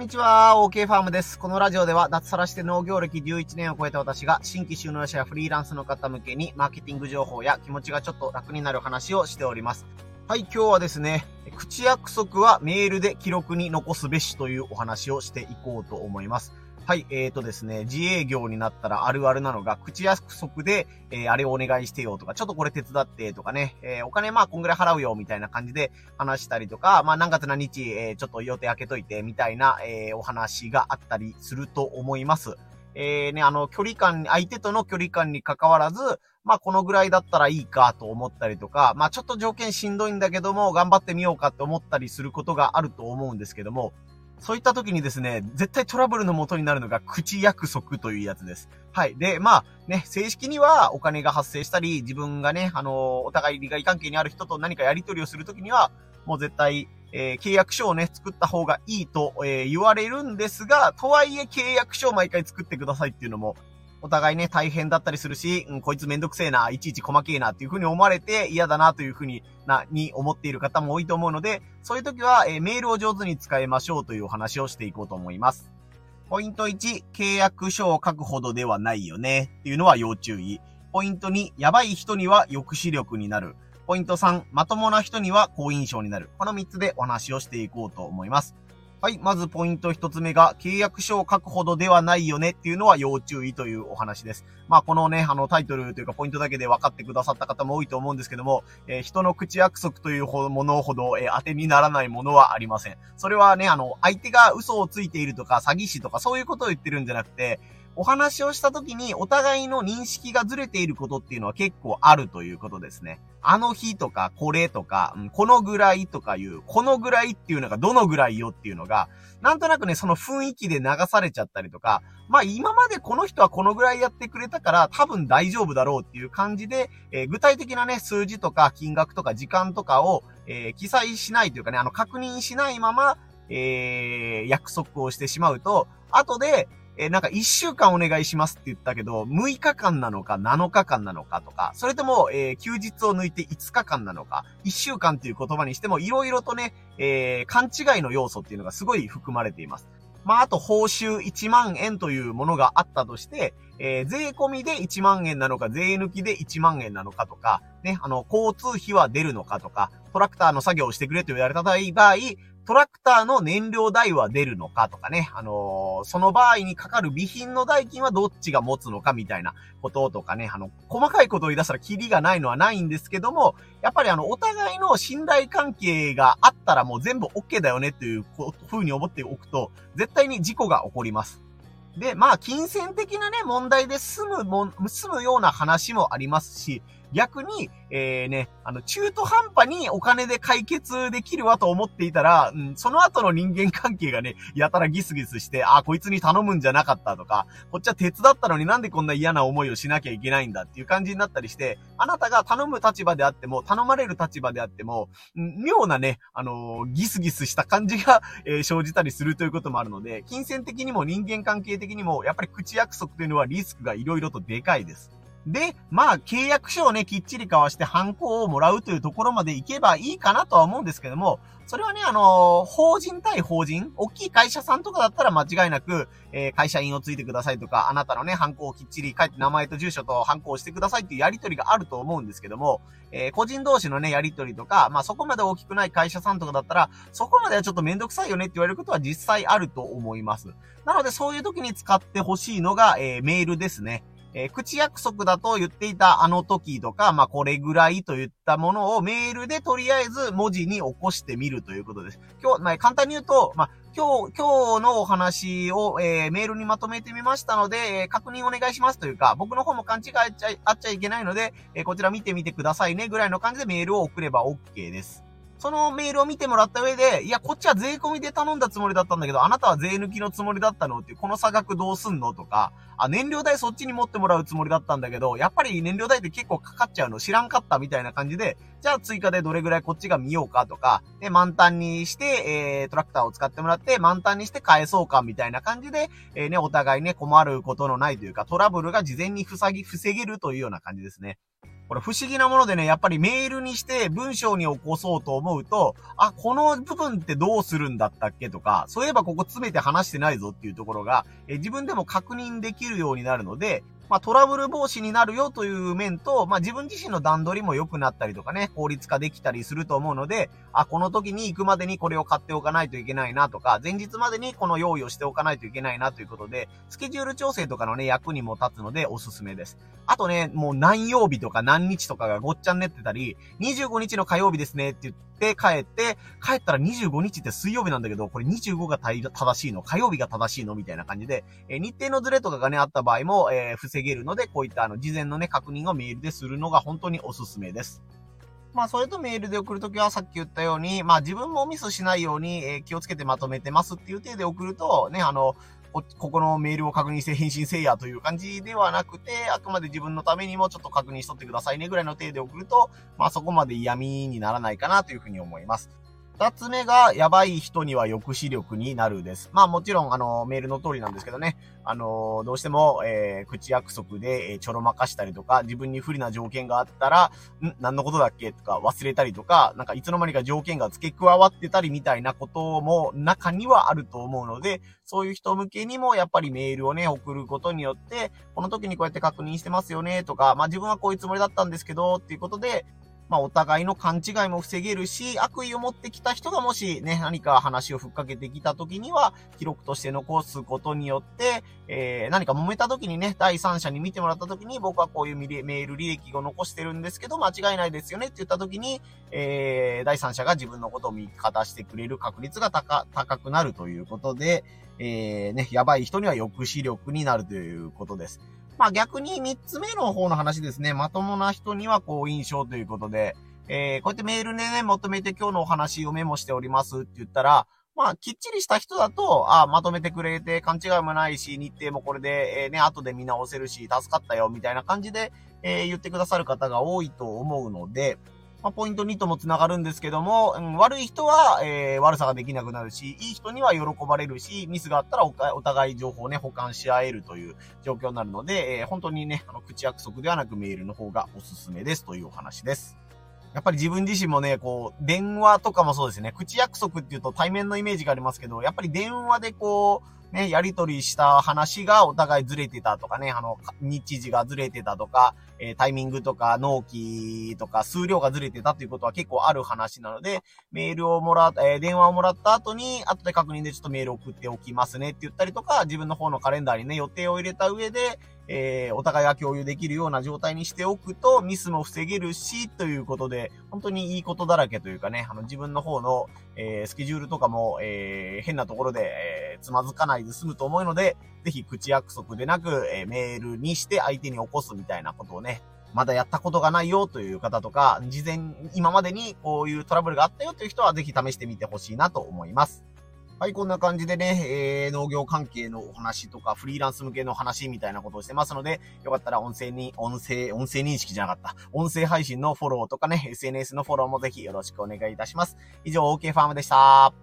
んにちは、OK ファームです。このラジオでは脱サラして農業歴11年を超えた私が新規収納者やフリーランスの方向けにマーケティング情報や気持ちがちょっと楽になる話をしております。はい、今日はですね、口約束はメールで記録に残すべしというお話をしていこうと思います。はい、えーとですね、自営業になったらあるあるなのが、口約束で、えー、あれをお願いしてよとか、ちょっとこれ手伝ってとかね、えー、お金まあこんぐらい払うよみたいな感じで話したりとか、まあ何月何日、えー、ちょっと予定開けといてみたいな、えー、お話があったりすると思います。えー、ね、あの、距離感、相手との距離感に関わらず、まあ、このぐらいだったらいいかと思ったりとか、まあ、ちょっと条件しんどいんだけども、頑張ってみようかって思ったりすることがあると思うんですけども、そういった時にですね、絶対トラブルの元になるのが口約束というやつです。はい。で、まあね、正式にはお金が発生したり、自分がね、あのお互い利害関係にある人と何かやり取りをするときには、もう絶対、えー、契約書をね、作った方がいいと、えー、言われるんですが、とはいえ契約書を毎回作ってくださいっていうのも、お互いね、大変だったりするし、うん、こいつめんどくせえな、いちいち細けえなっていう風に思われて嫌だなという風にな、に思っている方も多いと思うので、そういう時は、えー、メールを上手に使いましょうというお話をしていこうと思います。ポイント1、契約書を書くほどではないよねっていうのは要注意。ポイント2、やばい人には抑止力になる。ポイント3、まともな人には好印象になる。この3つでお話をしていこうと思います。はい。まずポイント一つ目が、契約書を書くほどではないよねっていうのは要注意というお話です。まあ、このね、あの、タイトルというかポイントだけで分かってくださった方も多いと思うんですけども、えー、人の口約束というものほど、えー、当てにならないものはありません。それはね、あの、相手が嘘をついているとか、詐欺師とかそういうことを言ってるんじゃなくて、お話をした時にお互いの認識がずれていることっていうのは結構あるということですね。あの日とか、これとか、うん、このぐらいとかいう、このぐらいっていうのがどのぐらいよっていうのが、がなんとなくね、その雰囲気で流されちゃったりとか、まあ今までこの人はこのぐらいやってくれたから多分大丈夫だろうっていう感じで、えー、具体的なね、数字とか金額とか時間とかを、えー、記載しないというかね、あの確認しないまま、えー、約束をしてしまうと、後で、えー、なんか1週間お願いしますって言ったけど、6日間なのか7日間なのかとか、それとも、えー、休日を抜いて5日間なのか、1週間っていう言葉にしても、いろいろとね、えー、勘違いの要素っていうのがすごい含まれています。まあ、あと報酬1万円というものがあったとして、えー、税込みで1万円なのか、税抜きで1万円なのかとか、ね、あの、交通費は出るのかとか、トラクターの作業をしてくれと言われた場合、トラクターの燃料代は出るのかとかね、あのー、その場合にかかる備品の代金はどっちが持つのかみたいなこととかね、あの、細かいことを言い出したらキリがないのはないんですけども、やっぱりあの、お互いの信頼関係があったらもう全部 OK だよねっていう風に思っておくと、絶対に事故が起こります。で、まあ、金銭的なね、問題で済むもん、済むような話もありますし、逆に、えー、ね、あの、中途半端にお金で解決できるわと思っていたら、うん、その後の人間関係がね、やたらギスギスして、あ、こいつに頼むんじゃなかったとか、こっちは手伝ったのになんでこんな嫌な思いをしなきゃいけないんだっていう感じになったりして、あなたが頼む立場であっても、頼まれる立場であっても、妙なね、あのー、ギスギスした感じが、えー、生じたりするということもあるので、金銭的にも人間関係的にも、やっぱり口約束というのはリスクが色々とでかいです。で、まあ、契約書をね、きっちり交わしてハンコをもらうというところまで行けばいいかなとは思うんですけども、それはね、あのー、法人対法人、大きい会社さんとかだったら間違いなく、えー、会社員をついてくださいとか、あなたのね、ハンコをきっちり書いて名前と住所とハンコをしてくださいっていうやりとりがあると思うんですけども、えー、個人同士のね、やりとりとか、まあ、そこまで大きくない会社さんとかだったら、そこまではちょっとめんどくさいよねって言われることは実際あると思います。なので、そういう時に使ってほしいのが、えー、メールですね。えー、口約束だと言っていたあの時とか、まあ、これぐらいといったものをメールでとりあえず文字に起こしてみるということです。今日、まあ、簡単に言うと、まあ、今日、今日のお話を、えー、メールにまとめてみましたので、えー、確認お願いしますというか、僕の方も勘違いあっちゃあっちゃいけないので、え、こちら見てみてくださいねぐらいの感じでメールを送れば OK です。そのメールを見てもらった上で、いや、こっちは税込みで頼んだつもりだったんだけど、あなたは税抜きのつもりだったの？っていう、この差額どうすんの？とか、あ、燃料代そっちに持ってもらうつもりだったんだけど、やっぱり燃料代って結構かかっちゃうの？知らんかったみたいな感じで、じゃあ追加でどれぐらいこっちが見ようかとか、で、満タンにして、えー、トラクターを使ってもらって、満タンにして返そうかみたいな感じで、えー、ね、お互いね、困ることのないというか、トラブルが事前に塞ぎ、防げるというような感じですね。これ不思議なものでね、やっぱりメールにして文章に起こそうと思うと、あ、この部分ってどうするんだったっけとか、そういえばここ詰めて話してないぞっていうところが、え自分でも確認できるようになるので、まあ、トラブル防止になるよという面と、まあ、自分自身の段取りも良くなったりとかね、効率化できたりすると思うので、あ、この時に行くまでにこれを買っておかないといけないなとか、前日までにこの用意をしておかないといけないなということで、スケジュール調整とかのね、役にも立つのでおすすめです。あとね、もう何曜日とか何日とかがごっちゃになってたり、25日の火曜日ですねって言って帰って、帰ったら25日って水曜日なんだけど、これ25が正しいの、火曜日が正しいの？みたいな感じで、えー、日程のズレとかがね、あった場合も、えー、防げるので、こういったあの、事前のね、確認をメールでするのが本当におすすめです。まあ、それとメールで送るときはさっき言ったように、まあ、自分もミスしないように、え、気をつけてまとめてますっていう体で送ると、ね、あの、こ、ここのメールを確認して返信せいやという感じではなくて、あくまで自分のためにもちょっと確認しとってくださいねぐらいの程で送ると、まあそこまで嫌味にならないかなというふうに思います。二つ目が、やばい人には抑止力になるです。まあもちろん、あの、メールの通りなんですけどね。あの、どうしても、えー、口約束で、えー、ちょろまかしたりとか、自分に不利な条件があったら、ん？何のことだっけ？とか忘れたりとか、なんかいつの間にか条件が付け加わってたりみたいなことも中にはあると思うので、そういう人向けにもやっぱりメールをね、送ることによって、この時にこうやって確認してますよねとか、まあ自分はこういうつもりだったんですけど、っていうことで、まあ、お互いの勘違いも防げるし、悪意を持ってきた人がもしね、何か話をふっかけてきた時には、記録として残すことによって、えー、何か揉めた時にね、第三者に見てもらった時に、僕はこういうメール履歴を残してるんですけど、間違いないですよねって言った時に、えー、第三者が自分のことを味方してくれる確率が高、高くなるということで、えー、ね、やばい人には抑止力になるということです。まあ逆に3つ目の方の話ですね。まともな人には好印象ということで、えー、こうやってメールでね、求めて今日のお話をメモしておりますって言ったら、まあ、きっちりした人だと、あまとめてくれて勘違いもないし、日程もこれで、えー、ね、後で見直せるし、助かったよ、みたいな感じで、えー、言ってくださる方が多いと思うので、まあ、ポイント2とも繋がるんですけども、うん、悪い人は、えー、悪さができなくなるし、いい人には喜ばれるし、ミスがあったらお互い情報をね、保管し合えるという状況になるので、えー、本当にね、あの、口約束ではなくメールの方がおすすめですというお話です。やっぱり自分自身もね、こう、電話とかもそうですね、口約束っていうと対面のイメージがありますけど、やっぱり電話でこう、ね、やりとりした話がお互いずれてたとかね、あの、日時がずれてたとか、えー、タイミングとか納期とか数量がずれてたということは結構ある話なので、メールをもらっ、えー、電話をもらった後に、後で確認でちょっとメール送っておきますねって言ったりとか、自分の方のカレンダーにね、予定を入れた上で、えー、お互いが共有できるような状態にしておくと、ミスも防げるし、ということで、本当にいいことだらけというかね、あの、自分の方の、えー、スケジュールとかも、えー、変なところで、え、つまずかないで済むと思うので、ぜひ口約束でなく、え、メールにして相手に起こすみたいなことをね、まだやったことがないよという方とか、事前、今までにこういうトラブルがあったよという人は、ぜひ試してみてほしいなと思います。はい、こんな感じでね、えー、農業関係のお話とか、フリーランス向けの話みたいなことをしてますので、よかったら音声に、音声、音声認識じゃなかった。音声配信のフォローとかね、SNS のフォローもぜひよろしくお願いいたします。以上、OK ファームでした。